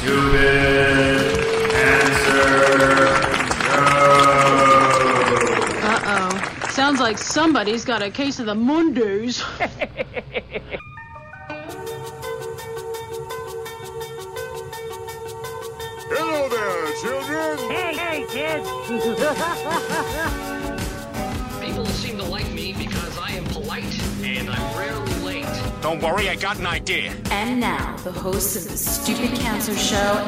Stupid Cancer Show. Uh-oh. Sounds like somebody's got a case of the Mondays. Hello there, children. Hey, hey, kids. People seem to like me because I am polite and I'm rarely late. Don't worry, I got an idea. And now, the host of the Stupid Cancer Show,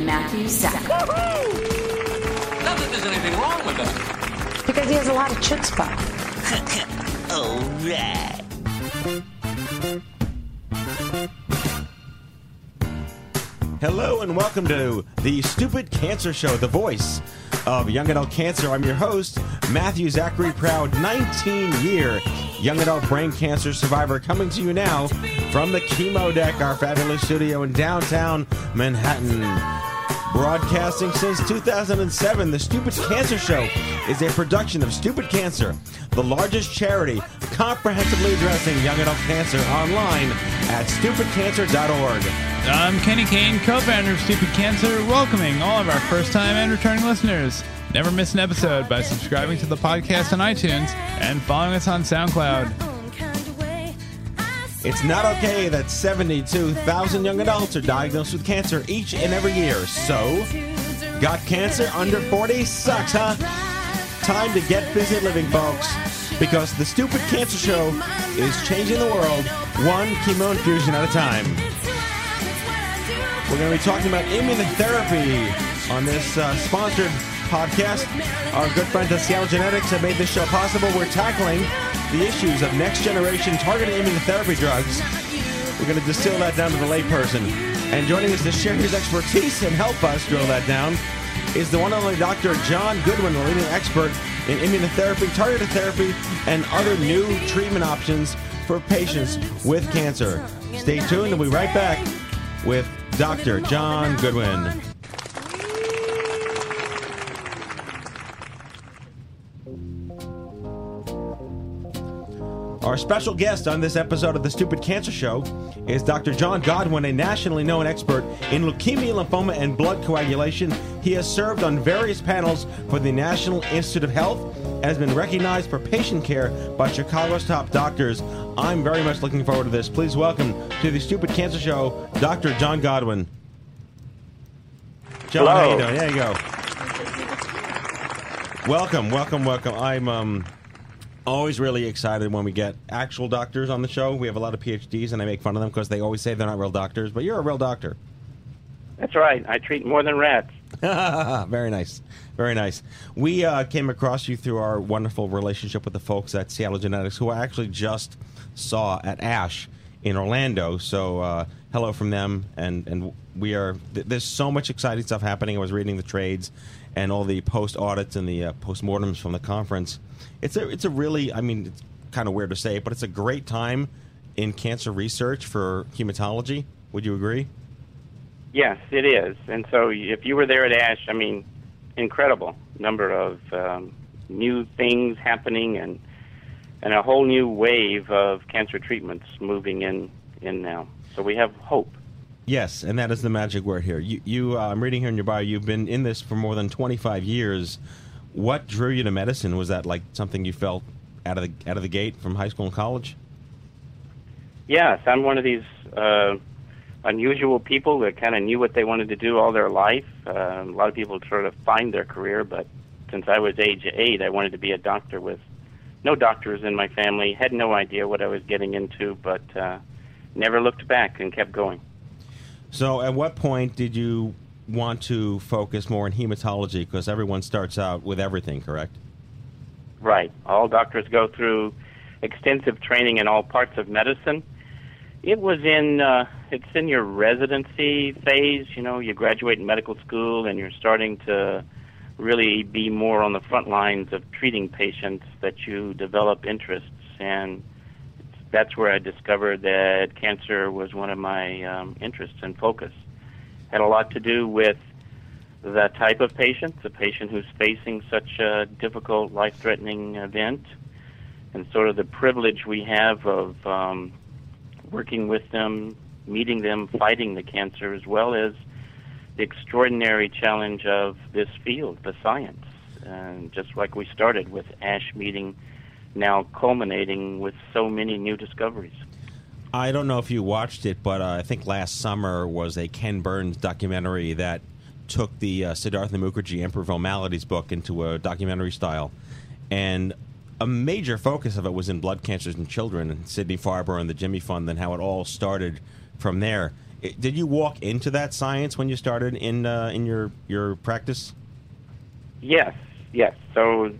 Matthew Zack. Not that there's anything wrong with that. Because he has a lot of chutzpah. Hello and welcome to the Stupid Cancer Show, the voice of young adult cancer. I'm your host, Matthew Zachary Proud, 19 year young adult brain cancer survivor, coming to you now from the Chemo Deck, our fabulous studio in downtown Manhattan. Broadcasting since 2007, the Stupid Cancer Show is a production of Stupid Cancer, the largest charity comprehensively addressing young adult cancer online at stupidcancer.org. I'm Kenny Kane, co-founder of Stupid Cancer, welcoming all of our first-time and returning listeners. Never miss an episode by subscribing to the podcast on iTunes and following us on SoundCloud. It's not okay that 72,000 young adults are diagnosed with cancer each and every year. So, got cancer under 40 sucks, huh? Time to get busy living, folks. Because the Stupid Cancer Show is changing the world one chemo infusion at a time. We're going to be talking about immunotherapy on this uh, sponsored podcast. Our good friends at Seattle Genetics have made this show possible. We're tackling the issues of next generation targeted immunotherapy drugs. We're going to distill that down to the layperson. And joining us to share his expertise and help us drill that down is the one and only Dr. John Godwin, the leading expert in immunotherapy, targeted therapy, and other new treatment options for patients with cancer. Stay tuned, and we'll be right back with Dr. John Godwin. Our special guest on this episode of the Stupid Cancer Show is Dr. John Godwin, a nationally known expert in leukemia, lymphoma, and blood coagulation. He has served on various panels for the National Institute of Health and has been recognized for patient care by Chicago's top doctors. I'm very much looking forward to this. Please welcome to the Stupid Cancer Show, Dr. John Godwin. John, how you Hello. doing? There you go. Welcome, welcome, welcome. I'm um, always really excited when we get actual doctors on the show. We have a lot of PhDs, and I make fun of them because they always say they're not real doctors, but you're a real doctor. That's right. I treat more than rats. very nice. Very nice. We uh, came across you through our wonderful relationship with the folks at Seattle Genetics, who I actually just saw at ASH in Orlando. So, uh, hello from them. And, and we are, th- there's so much exciting stuff happening. I was reading the trades and all the post audits and the uh, postmortems from the conference. It's a, it's a really, I mean, it's kind of weird to say it, but it's a great time in cancer research for hematology. Would you agree? Yes, it is. And so if you were there at ASH, I mean, incredible number of um, new things happening and and a whole new wave of cancer treatments moving in in now. So we have hope. Yes, and that is the magic word here. You, you uh, I'm reading here in your bio. You've been in this for more than 25 years. What drew you to medicine? Was that like something you felt out of the out of the gate from high school and college? Yes, I'm one of these uh, unusual people that kind of knew what they wanted to do all their life. Uh, a lot of people sort of find their career, but since I was age eight, I wanted to be a doctor with no doctors in my family. Had no idea what I was getting into, but uh, never looked back and kept going. So, at what point did you want to focus more on hematology? Because everyone starts out with everything, correct? Right. All doctors go through extensive training in all parts of medicine, It was in uh, it's in your residency phase. You know, you graduate in medical school and you're starting to really be more on the front lines of treating patients that you develop interests and that's where I discovered that cancer was one of my um, interests and focus. Had a lot to do with the type of patient, the patient who's facing such a difficult, life-threatening event, and sort of the privilege we have of um, working with them, meeting them, fighting the cancer, as well as the extraordinary challenge of this field, the science. And just like we started with ASH meeting, now culminating with so many new discoveries. I don't know if you watched it, but uh, I think last summer was a Ken Burns documentary that took the uh, Siddhartha Mukherjee Emperor Maladies book into a documentary style. And a major focus of it was in blood cancers in children, and Sidney Farber and the Jimmy Fund, and how it all started from there. It, did you walk into that science when you started in uh, in your your practice? Yes, yes. So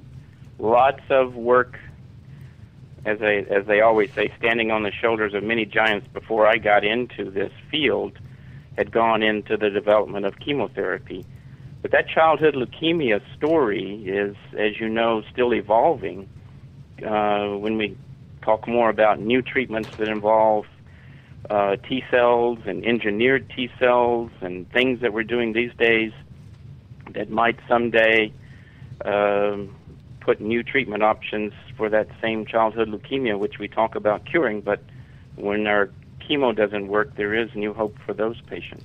lots of work, as as they always say, standing on the shoulders of many giants. Before I got into this field, had gone into the development of chemotherapy. But that childhood leukemia story is, as you know, still evolving. Uh, when we talk more about new treatments that involve uh, T cells and engineered T cells and things that we're doing these days that might someday um, put new treatment options for that same childhood leukemia, which we talk about curing. But when our chemo doesn't work, there is new hope for those patients.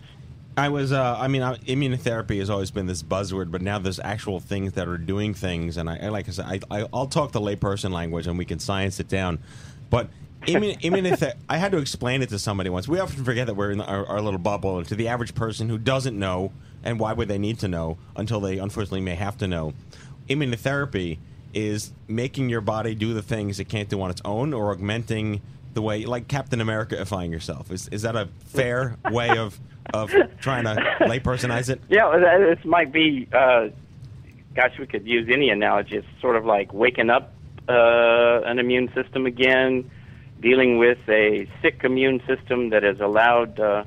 I was, uh, I mean, immunotherapy has always been this buzzword, but now there's actual things that are doing things. And I, like I said, I, I, I'll talk the layperson language and we can science it down. But immun, immunotherapy, I had to explain it to somebody once. We often forget that we're in our, our little bubble. And to the average person who doesn't know, and why would they need to know until they unfortunately may have to know, immunotherapy is making your body do the things it can't do on its own or augmenting the way, like Captain America-ifying yourself. Is, is that a fair way of of trying to laypersonize it? Yeah, this might be. Uh, gosh, we could use any analogy. It's sort of like waking up uh, an immune system again, dealing with a sick immune system that has allowed uh,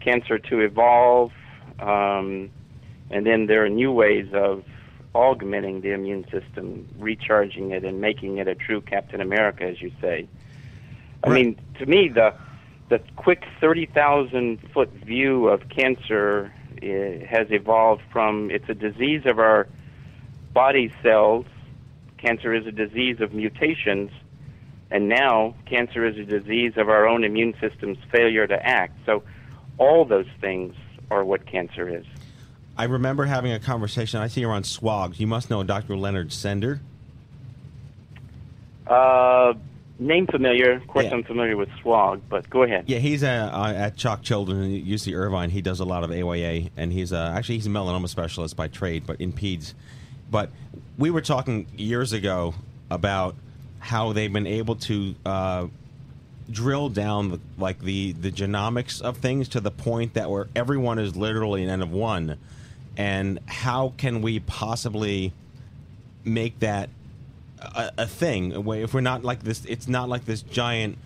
cancer to evolve, um, and then there are new ways of augmenting the immune system, recharging it, and making it a true Captain America, as you say. I mean, to me, the the quick 30,000 foot view of cancer uh, has evolved from it's a disease of our body cells. Cancer is a disease of mutations. And now cancer is a disease of our own immune system's failure to act. So all those things are what cancer is. I remember having a conversation. I see you're on SWOG. You must know Dr. Leonard Sender. Uh, name familiar. Of course, Yeah. I'm familiar with SWOG, but go ahead. Yeah, he's uh, uh, at CHOC Children UC Irvine. He does a lot of AYA, and he's uh, actually he's a melanoma specialist by trade, but in peds. But we were talking years ago about how they've been able to uh, drill down the, like the the genomics of things to the point that where everyone is literally an N of one, and how can we possibly make that a, a thing. If we're not like this, it's not like this giant,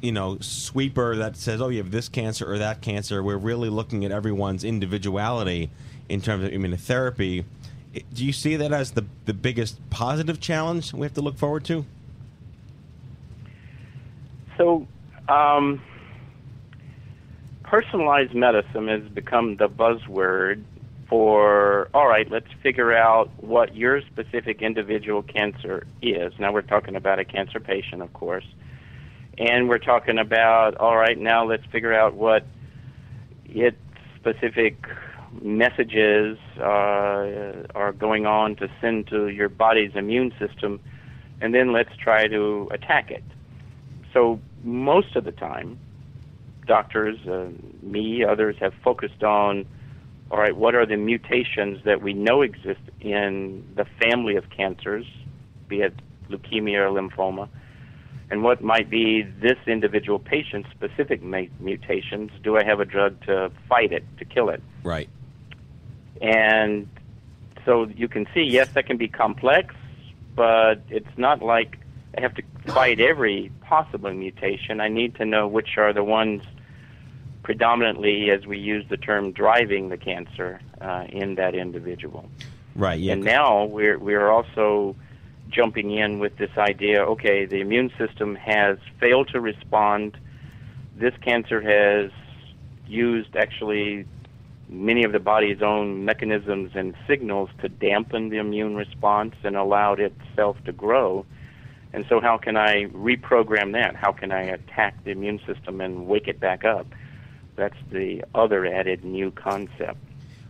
you know, sweeper that says, "Oh, you have this cancer or that cancer." We're really looking at everyone's individuality in terms of immunotherapy. Do you see that as the the biggest positive challenge we have to look forward to? So, um, personalized medicine has become the buzzword for, all right, let's figure out what your specific individual cancer is. Now, we're talking about a cancer patient, of course. And we're talking about, all right, now let's figure out what its specific messages uh, are going on to send to your body's immune system, and then let's try to attack it. So most of the time, doctors, uh, me, others have focused on, all right, what are the mutations that we know exist in the family of cancers, be it leukemia or lymphoma, and what might be this individual patient's specific mutations? Do I have a drug to fight it, to kill it? Right. And so you can see, yes, that can be complex, but it's not like I have to fight every possible mutation, I need to know which are the ones predominantly, as we use the term, driving the cancer uh, in that individual. Right. Yeah. And now we're we're also jumping in with this idea. Okay, the immune system has failed to respond. This cancer has used actually many of the body's own mechanisms and signals to dampen the immune response and allowed itself to grow. And so, how can I reprogram that? How can I attack the immune system and wake it back up? That's the other added new concept.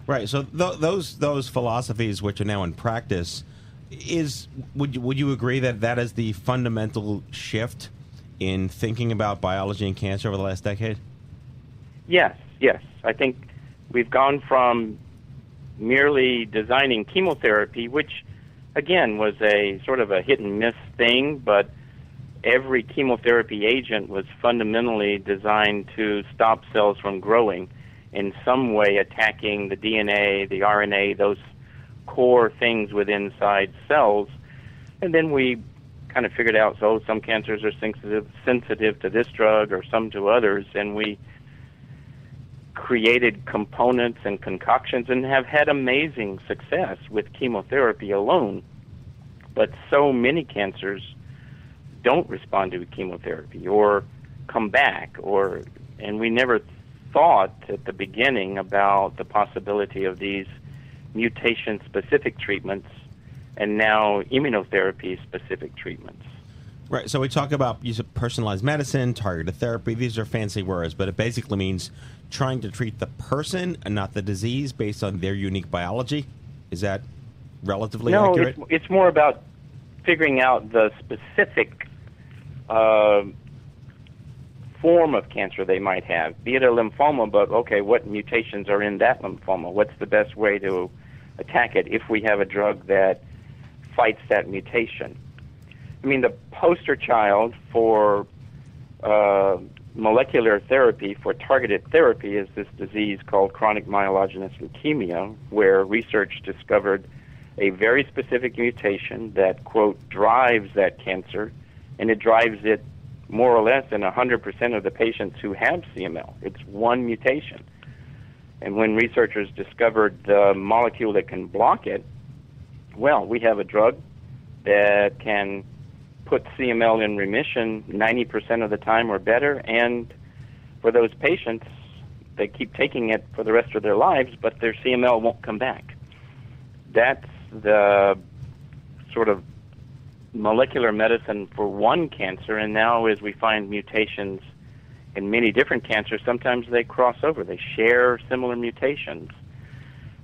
Right. So th- those those philosophies, which are now in practice, is would you, would you agree that that is the fundamental shift in thinking about biology and cancer over the last decade? Yes, yes. I think we've gone from merely designing chemotherapy, which again was a sort of a hit and miss thing, but every chemotherapy agent was fundamentally designed to stop cells from growing in some way attacking the DNA, the RNA, those core things within inside cells. And then we kind of figured out so some cancers are sensitive sensitive to this drug or some to others and we created components and concoctions and have had amazing success with chemotherapy alone. But so many cancers don't respond to chemotherapy or come back or and we never thought at the beginning about the possibility of these mutation specific treatments and now immunotherapy specific treatments. Right. So we talk about use of personalized medicine, targeted therapy. These are fancy words, but it basically means trying to treat the person and not the disease based on their unique biology. Is that relatively no, accurate? it's, it's more about figuring out the specific uh, form of cancer they might have, be it a lymphoma, but okay, what mutations are in that lymphoma? What's the best way to attack it if we have a drug that fights that mutation? I mean, the poster child for uh, molecular therapy, for targeted therapy, is this disease called chronic myelogenous leukemia, where research discovered a very specific mutation that, quote, drives that cancer, and it drives it more or less in 100% of the patients who have CML. It's one mutation. And when researchers discovered the molecule that can block it, well, we have a drug that can put CML in remission 90% of the time or better. And for those patients, they keep taking it for the rest of their lives, but their CML won't come back. That's the sort of molecular medicine for one cancer, and now as we find mutations in many different cancers, sometimes they cross over. They share similar mutations.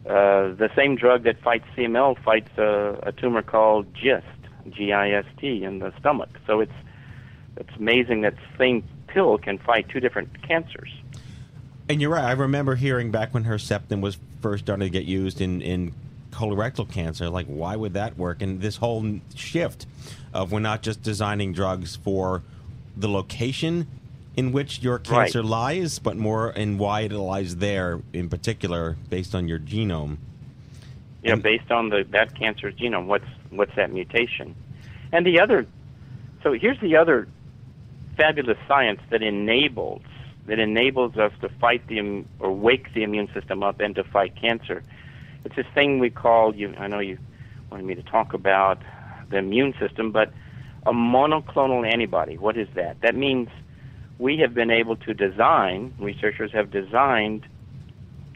Uh, the same drug that fights CML fights a, a tumor called GIST, G-I-S-T, in the stomach. So it's it's amazing that same pill can fight two different cancers. And you're right. I remember hearing back when Herceptin was first starting to get used in, in colorectal cancer. Like, why would that work? And this whole shift of we're not just designing drugs for the location in which your cancer Right. lies, but more in why it lies there in particular based on your genome. you know, based on the that cancer's genome, what's what's that mutation? And the other, so here's the other fabulous science that enables that enables us to fight the or wake the immune system up and to fight cancer. It's this thing we call you. I know you wanted me to talk about the immune system, but a monoclonal antibody. What is that? That means we have been able to design. Researchers have designed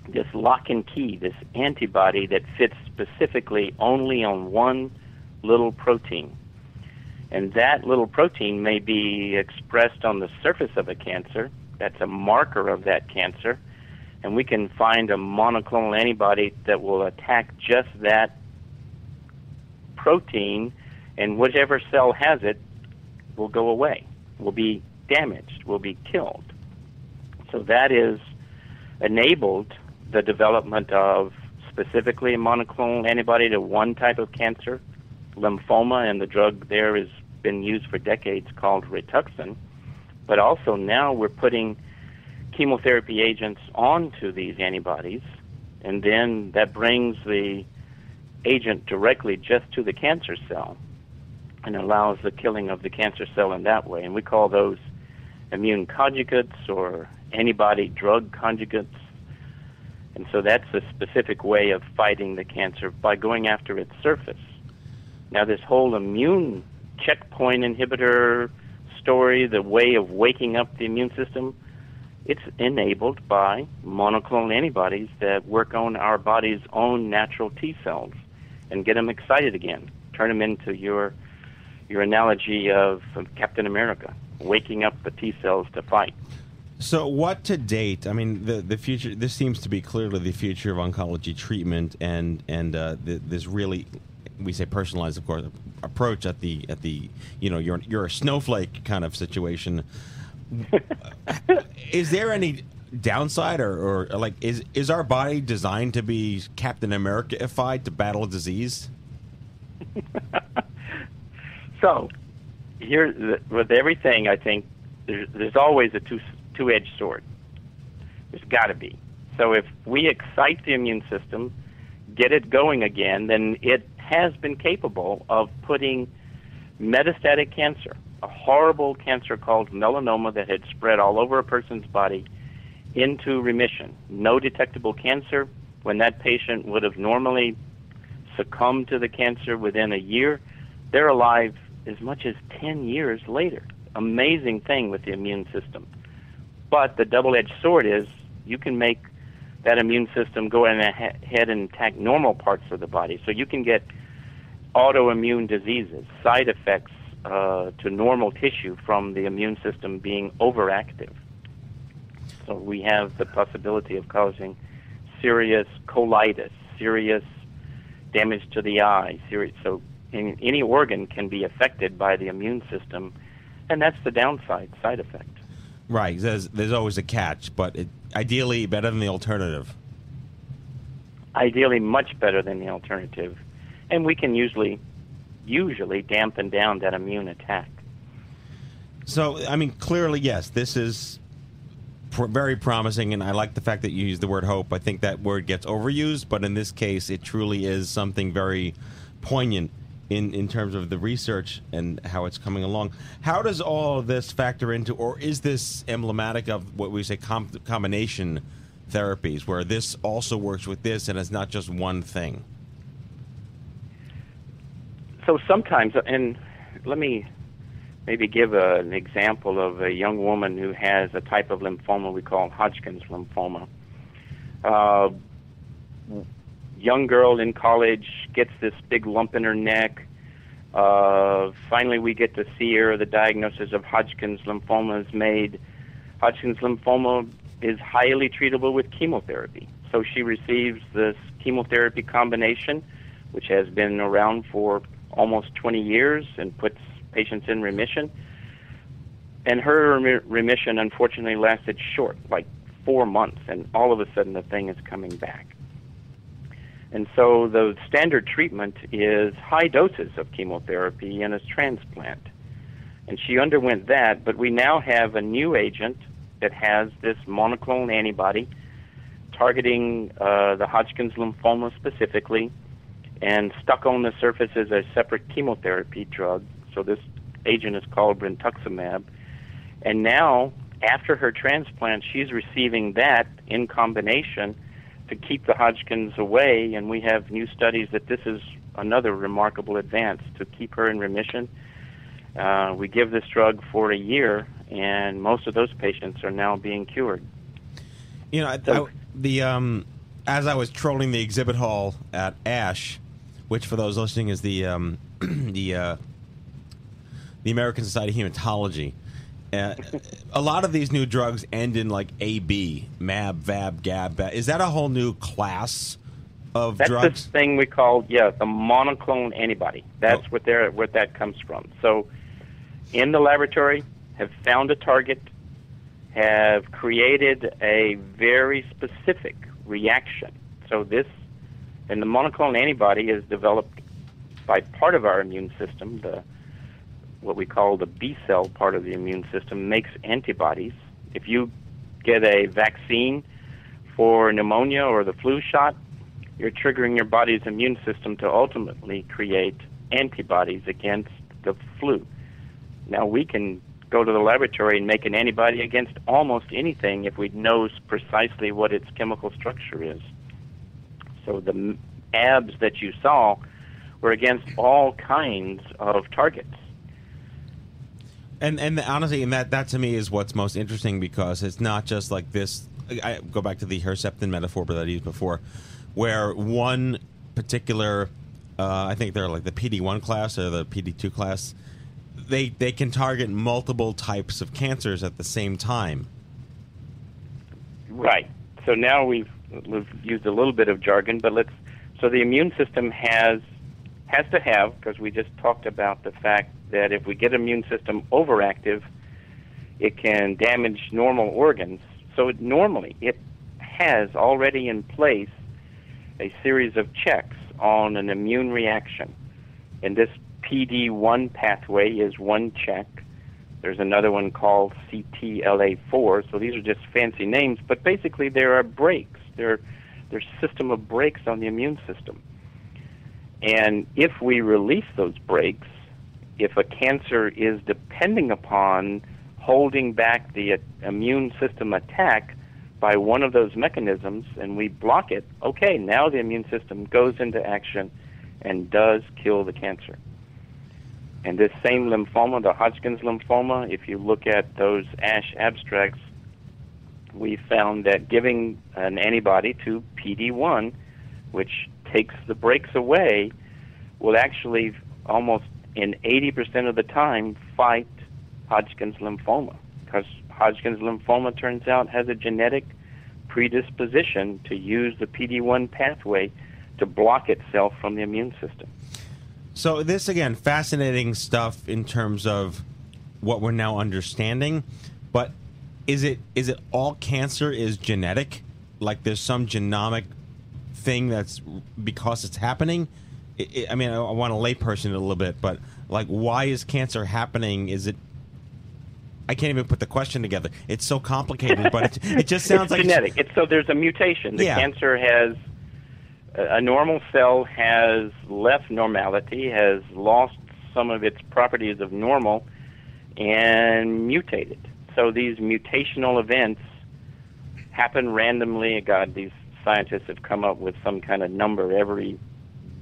this lock and key, this antibody that fits specifically only on one little protein. And that little protein may be expressed on the surface of a cancer. That's a marker of that cancer. And we can find a monoclonal antibody that will attack just that protein, and whichever cell has it will go away, will be damaged, will be killed. So that is enabled the development of specifically a monoclonal antibody to one type of cancer, lymphoma, and the drug there has been used for decades called Rituxan. But also now we're putting chemotherapy agents onto these antibodies, and then that brings the agent directly just to the cancer cell. and allows the killing of the cancer cell in that way. And we call those immune conjugates or antibody drug conjugates. And so that's a specific way of fighting the cancer by going after its surface. Now, this whole immune checkpoint inhibitor story, the way of waking up the immune system, it's enabled by monoclonal antibodies that work on our body's own natural T cells and get them excited again, turn them into your your analogy of, Captain America, waking up the T cells to fight. So, what to date? I mean, the the future. This seems to be clearly the future of oncology treatment, and and uh, th- this really, we say personalized, of course, approach at the at the you know you're you're a snowflake kind of situation. Is there any downside, or, or like is is our body designed to be Captain America-ified to battle disease? So, here with everything, I think there's, there's always a two two-edged sword. There's got to be. So if we excite the immune system, get it going again, then it has been capable of putting metastatic cancer, a horrible cancer called melanoma that had spread all over a person's body, into remission. No detectable cancer. When that patient would have normally succumbed to the cancer within a year, they're alive as much as 10 years later. Amazing thing with the immune system. But the double edged sword is you can make that immune system go ahead and attack normal parts of the body. So you can get autoimmune diseases, side effects uh, to normal tissue from the immune system being overactive. So we have the possibility of causing serious colitis, serious damage to the eye, serious. So in, any organ can be affected by the immune system, and that's the downside side effect. Right. There's there's always a catch, but it, ideally better than the alternative. Ideally, much better than the alternative, and we can usually usually dampen down that immune attack. So, I mean, clearly, yes, this is pr- very promising, and I like the fact that you use the word hope. I think that word gets overused, but in this case, it truly is something very poignant in, in terms of the research and how it's coming along. How does all of this factor into, or is this emblematic of what we say com- combination therapies, where this also works with this and it's not just one thing? So sometimes, and let me maybe give a, an example of a young woman who has a type of lymphoma we call Hodgkin's lymphoma. Uh, young girl in college gets this big lump in her neck. Uh, finally, we get to see her. The diagnosis of Hodgkin's lymphoma is made. Hodgkin's lymphoma is highly treatable with chemotherapy. So she receives this chemotherapy combination, which has been around for almost 20 years and puts patients in remission. And her remission, unfortunately, lasted short, like four months, and all of a sudden the thing is coming back. And so the standard treatment is high doses of chemotherapy and a transplant. And she underwent that, but we now have a new agent that has this monoclonal antibody targeting uh, the Hodgkin's lymphoma specifically and stuck on the surface is a separate chemotherapy drug. So this agent is called brentuximab. And now, after her transplant, she's receiving that in combination to keep the Hodgkins away. And we have new studies that this is another remarkable advance to keep her in remission. Uh, we give this drug for a year, and most of those patients are now being cured. You know, I, I, the um, as I was trolling the exhibit hall at Ash, which for those listening is the um, the uh, the American Society of Hematology. Uh, a lot of these new drugs end in like AB, MAB, VAB, GAB. Is that a whole new class of drugs? That's drugs? the thing we call yeah the monoclonal antibody. That's Oh. what there where that comes from. So, in the laboratory, have found a target, have created a very specific reaction. So this, and the monoclonal antibody is developed by part of our immune system, the what we call the B cell part of the immune system makes antibodies. If you get a vaccine for pneumonia or the flu shot, you're triggering your body's immune system to ultimately create antibodies against the flu. Now we can go to the laboratory and make an antibody against almost anything if we know precisely what its chemical structure is. So the abs that you saw were against all kinds of targets. And and honestly, and that that to me is what's most interesting because it's not just like this. I go back to the Herceptin metaphor that I used before, where one particular, uh, I think they're like the PD one class or the PD two class, they they can target multiple types of cancers at the same time. Right. So now we've we've used a little bit of jargon, but let's. So the immune system has has to have because we just talked about the fact that if we get immune system overactive, it can damage normal organs. So it, normally it has already in place a series of checks on an immune reaction, and this PD1 pathway is one check. There's another one called CTLA4. So these are just fancy names, but basically there are brakes. There, there's system of brakes on the immune system. And if we release those brakes, if a cancer is depending upon holding back the uh, immune system attack by one of those mechanisms and we block it, okay, now the immune system goes into action and does kill the cancer. And this same lymphoma, the Hodgkin's lymphoma, if you look at those ASH abstracts, we found that giving an antibody to PD1, which takes the brakes away, will actually almost in 80% of the time fight Hodgkin's lymphoma. Because Hodgkin's lymphoma turns out has a genetic predisposition to use the PD1 pathway to block itself from the immune system. So this again, fascinating stuff in terms of what we're now understanding. But is it is it all cancer is genetic? Like there's some genomic thing that's because it's happening. It, it, I mean, I, I want a layperson it a little bit, but like, why is cancer happening? Is it? I can't even put the question together. It's so complicated, but it, it just sounds it's like genetic. It's, so there's a mutation. The Yeah. cancer has a normal cell has left normality, has lost some of its properties of normal, and mutated. So these mutational events happen randomly. God, these scientists have come up with some kind of number every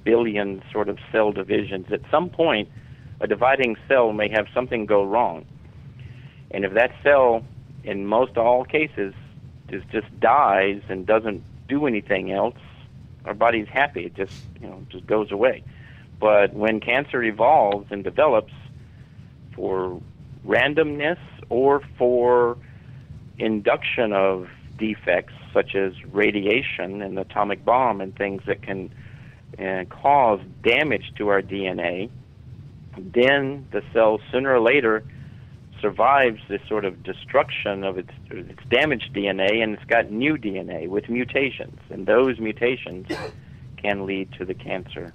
billion sort of cell divisions. At some point, a dividing cell may have something go wrong. And if that cell, in most all cases, just just dies and doesn't do anything else, our body's happy. It just you know just goes away. But when cancer evolves and develops for randomness or for induction of defects such as radiation and atomic bomb and things that can uh, cause damage to our DNA, then the cell sooner or later survives this sort of destruction of its its damaged DNA and it's got new DNA with mutations, and those mutations can lead to the cancer.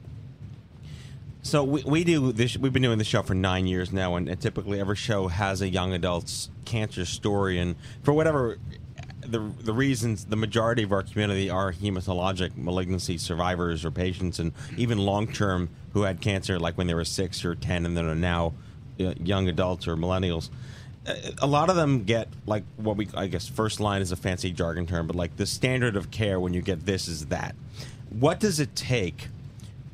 So we, we do this. We've been doing this show for nine years now, and, typically every show has a young adult's cancer story. And for whatever the the reasons, the majority of our community are hematologic malignancy survivors or patients, and even long term who had cancer, like when they were six or ten, and then are now uh, young adults or millennials. A lot of them get like what we, I guess, first line is a fancy jargon term, but like the standard of care when you get this is that. What does it take?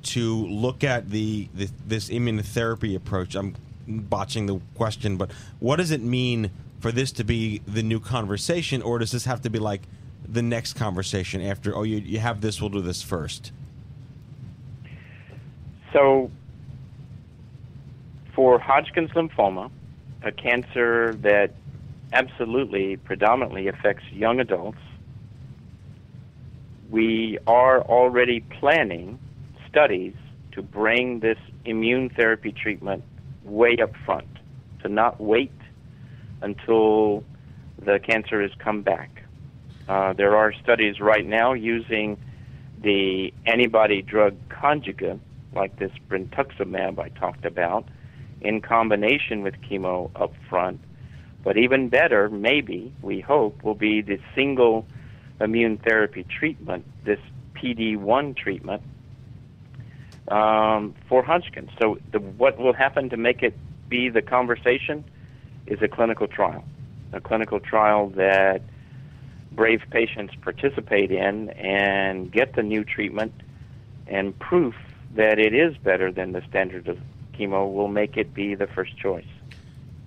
To look at the, the this immunotherapy approach. I'm botching the question, but what does it mean for this to be the new conversation, or does this have to be like the next conversation after? Oh, you you have this, we'll do this first. So, for Hodgkin's lymphoma, a cancer that absolutely predominantly affects young adults, we are already planning studies to bring this immune therapy treatment way up front, to not wait until the cancer has come back. Uh, there are studies right now using the antibody drug conjugate, like this brentuximab I talked about, in combination with chemo up front. But even better, maybe, we hope, will be the single immune therapy treatment, this PD1 treatment, um, for Hodgkin's. So, the, what will happen to make it be the conversation is a clinical trial, a clinical trial that brave patients participate in and get the new treatment and proof that it is better than the standard of chemo will make it be the first choice.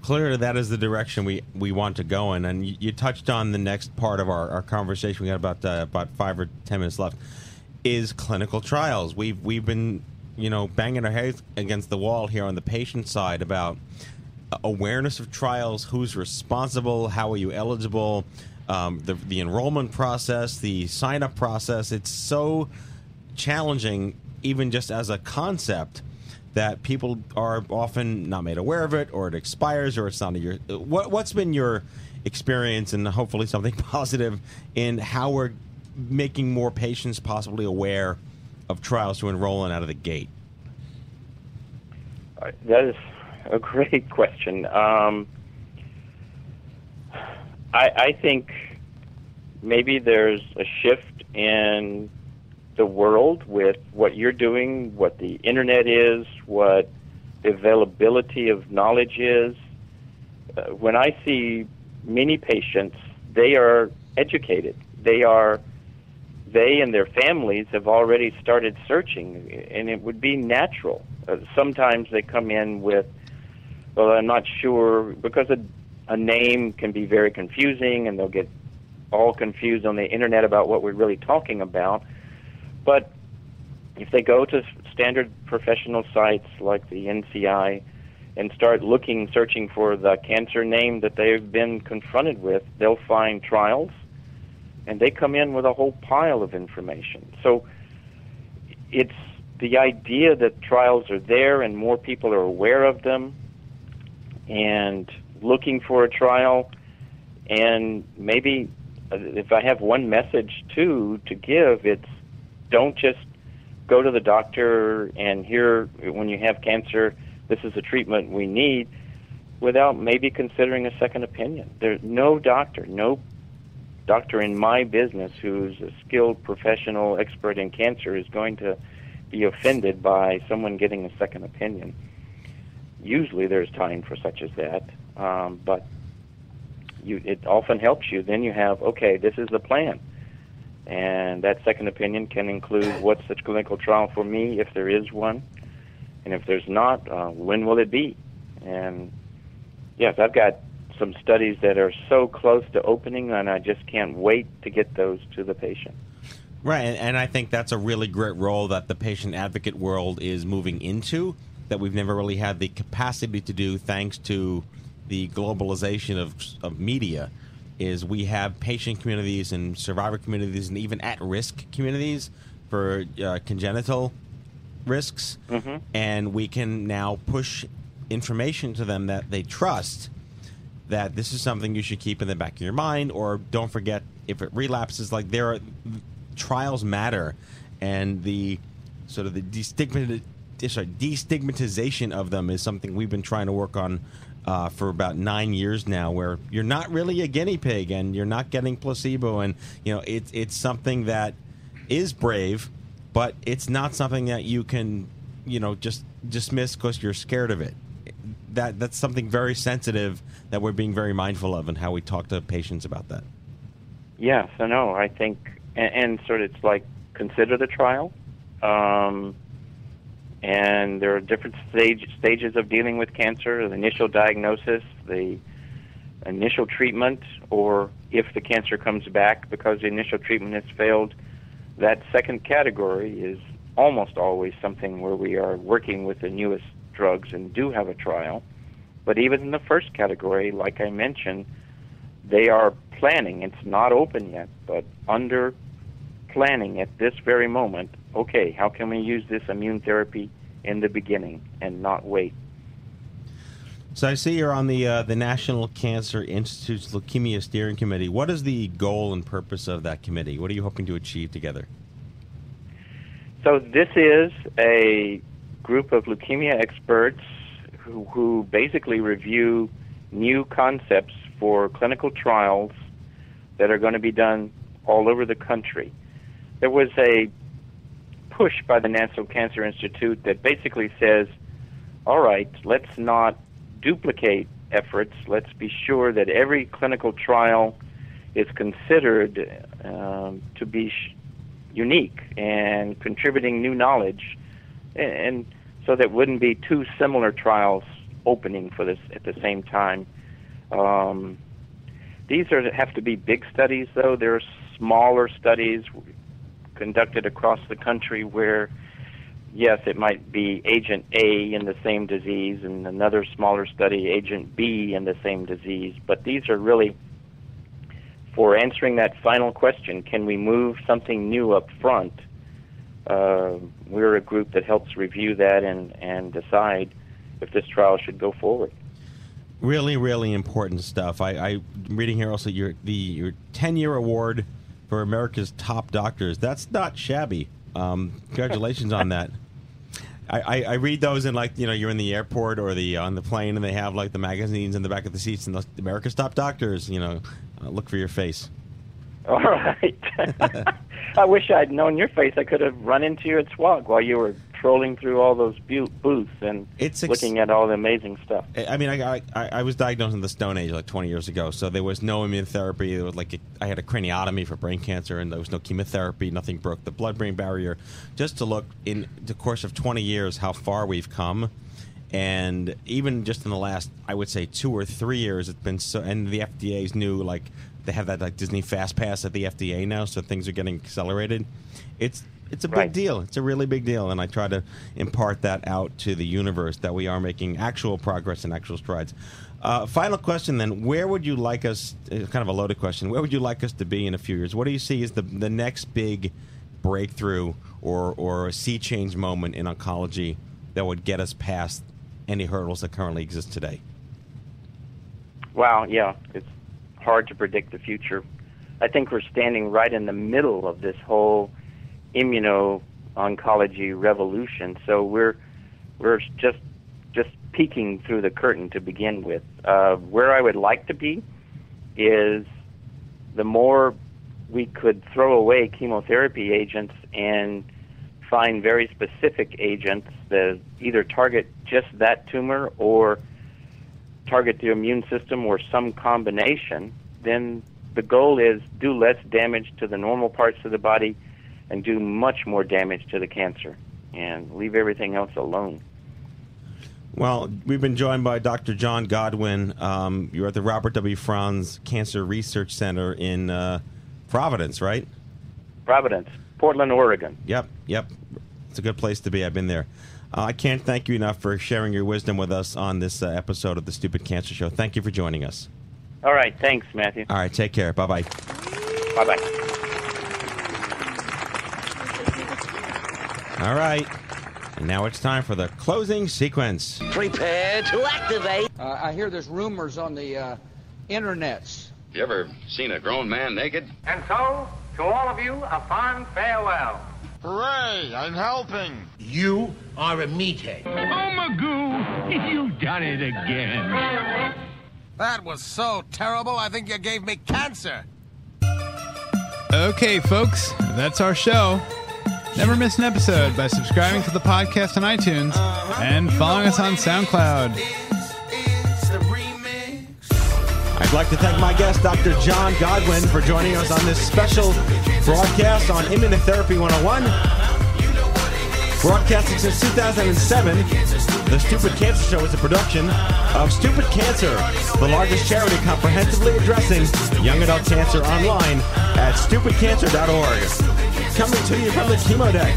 Clearly, that is the direction we, we want to go in. And you, you touched on the next part of our, our conversation. We got about uh, about five or ten minutes left. Is clinical trials. We've we've been you know banging our heads against the wall here on the patient side about awareness of trials, who's responsible, how are you eligible, um, the the enrollment process, the sign up process. It's so challenging, even just as a concept that people are often not made aware of it, or it expires, or it's not your. What, what's been your experience, and hopefully something positive, in how we're making more patients possibly aware of trials to enroll in out of the gate? Uh, that is a great question. Um, I, I think maybe there's a shift in the world with what you're doing, what the internet is, what the availability of knowledge is. Uh, when I see many patients, they are educated. They are they and their families have already started searching, and it would be natural. Uh, sometimes they come in with, well, I'm not sure, because a, a name can be very confusing, and they'll get all confused on the internet about what we're really talking about. But if they go to standard professional sites like the NCI and start looking, searching for the cancer name that they've been confronted with, they'll find trials, and they come in with a whole pile of information. So it's the idea that trials are there and more people are aware of them and looking for a trial and maybe uh, if I have one message too to give it's don't just go to the doctor and hear when you have cancer, this is the treatment we need, without maybe considering a second opinion. There's no doctor, no doctor in my business who's a skilled professional expert in cancer is going to be offended by someone getting a second opinion. Usually there's time for such as that, um, but you, it often helps you. Then you have, okay, this is the plan and that second opinion can include what's the clinical trial for me, if there is one, and if there's not, uh, when will it be? And yes, I've got some studies that are so close to opening, and I just can't wait to get those to the patient. Right, and, and I think that's a really great role that the patient advocate world is moving into that we've never really had the capacity to do thanks to the globalization of, of media is we have patient communities and survivor communities and even at-risk communities for uh, congenital risks, mm-hmm. and we can now push information to them that they trust that this is something you should keep in the back of your mind, or don't forget if it relapses. Like there are trials matter, and the sort of the destigmatization destigmatization of them is something we've been trying to work on uh, for about nine years now, where you're not really a guinea pig and you're not getting placebo, and you know it's it's something that is brave, but it's not something that you can you know just dismiss because you're scared of it. That that's something very sensitive that we're being very mindful of, and how we talk to patients about that. Yes, I know. I think, and, and sort of it's like consider the trial. Um, and there are different stage, stages of dealing with cancer the initial diagnosis, the initial treatment, or if the cancer comes back because the initial treatment has failed. That second category is almost always something where we are working with the newest drugs and do have a trial. But even in the first category, like I mentioned, they are planning. It's not open yet, but under planning at this very moment okay, how can we use this immune therapy in the beginning and not wait? So I see you're on the uh, the National Cancer Institute's Leukemia Steering Committee. What is the goal and purpose of that committee? What are you hoping to achieve together? So this is a group of leukemia experts who, who basically review new concepts for clinical trials that are going to be done all over the country. There was a push by the National Cancer Institute that basically says, all right, let's not duplicate efforts. Let's be sure that every clinical trial is considered um, to be sh- unique and contributing new knowledge, and, and so that wouldn't be two similar trials opening for this at the same time. Um, these are have to be big studies, though. There are smaller studies conducted across the country where, yes, it might be agent A in the same disease, and another smaller study, agent B in the same disease. But these are really for answering that final question: Can we move something new up front? Uh, we're a group that helps review that and and decide if this trial should go forward. Really, really important stuff. I, I'm reading here also your the your 10 year award for America's top doctors. That's not shabby. Um, congratulations on that. I, I, I read those in like you know you're in the airport or the on the plane and they have like the magazines in the back of the seats and the America's top doctors. You know, uh, look for your face. All right. I wish I'd known your face. I could have run into you at SWOG while you were trolling through all those booths and It's ex- looking at all the amazing stuff. I mean, I, I I was diagnosed in the Stone Age like 20 years ago, so there was no immunotherapy. There was like I had a craniotomy for brain cancer, and there was no chemotherapy. Nothing broke the blood-brain barrier. Just to look in the course of 20 years how far we've come, and even just in the last, I would say two or three years, it's been so. And the FDA's new like they have that like Disney Fast Pass at the FDA now, so things are getting accelerated. It's it's a big Right. deal. It's a really big deal, and I try to impart that out to the universe that we are making actual progress and actual strides. Uh, final question, then: Where would you like us? uh, Kind of a loaded question. Where would you like us to be in a few years? What do you see as the the next big breakthrough or or a sea change moment in oncology that would get us past any hurdles that currently exist today? Wow, yeah, it's hard to predict the future. I think we're standing right in the middle of this whole immuno oncology revolution. So we're we're just just peeking through the curtain to begin with. Uh, where I would like to be is the more we could throw away chemotherapy agents and find very specific agents that either target just that tumor or target the immune system or some combination, then the goal is do less damage to the normal parts of the body and do much more damage to the cancer and leave everything else alone. Well, we've been joined by Dr. John Godwin. Um, you're at the Robert W. Franz Cancer Research Center in uh, Providence, right? Providence, Portland, Oregon. Yep, yep. It's a good place to be. I've been there. Uh, I can't thank you enough for sharing your wisdom with us on this uh, episode of the Stupid Cancer Show. Thank you for joining us. All right, thanks, Matthew. All right, take care. Bye bye. Bye bye. All right. And now it's time for the closing sequence. Prepare to activate. Uh, I hear there's rumors on the uh, internets. You ever seen a grown man naked? And so, to all of you, a fond farewell. Hooray! I'm helping. You are a meathead. Oh, Magoo, you've done it again. That was so terrible, I think you gave me cancer. Okay, folks, that's our show. Never miss an episode by subscribing to the podcast on iTunes uh-huh. and following us on SoundCloud. I'd like to thank my guest, Dr. John Godwin, for joining us on this special broadcast on Immunotherapy 101. Broadcasting since 2007, The Stupid Cancer Show is a production of Stupid Cancer, the largest charity comprehensively addressing young adult cancer online at stupidcancer.org. Coming to you from the chemo deck.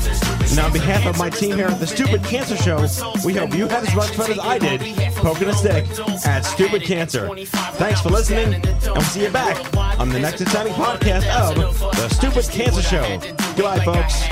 And on behalf of my team here at the Stupid Cancer Show, we hope you had as much fun as I did poking a stick at Stupid Cancer. Thanks for listening, and we'll see you back on the next exciting podcast of the Stupid Cancer Show. Goodbye, folks.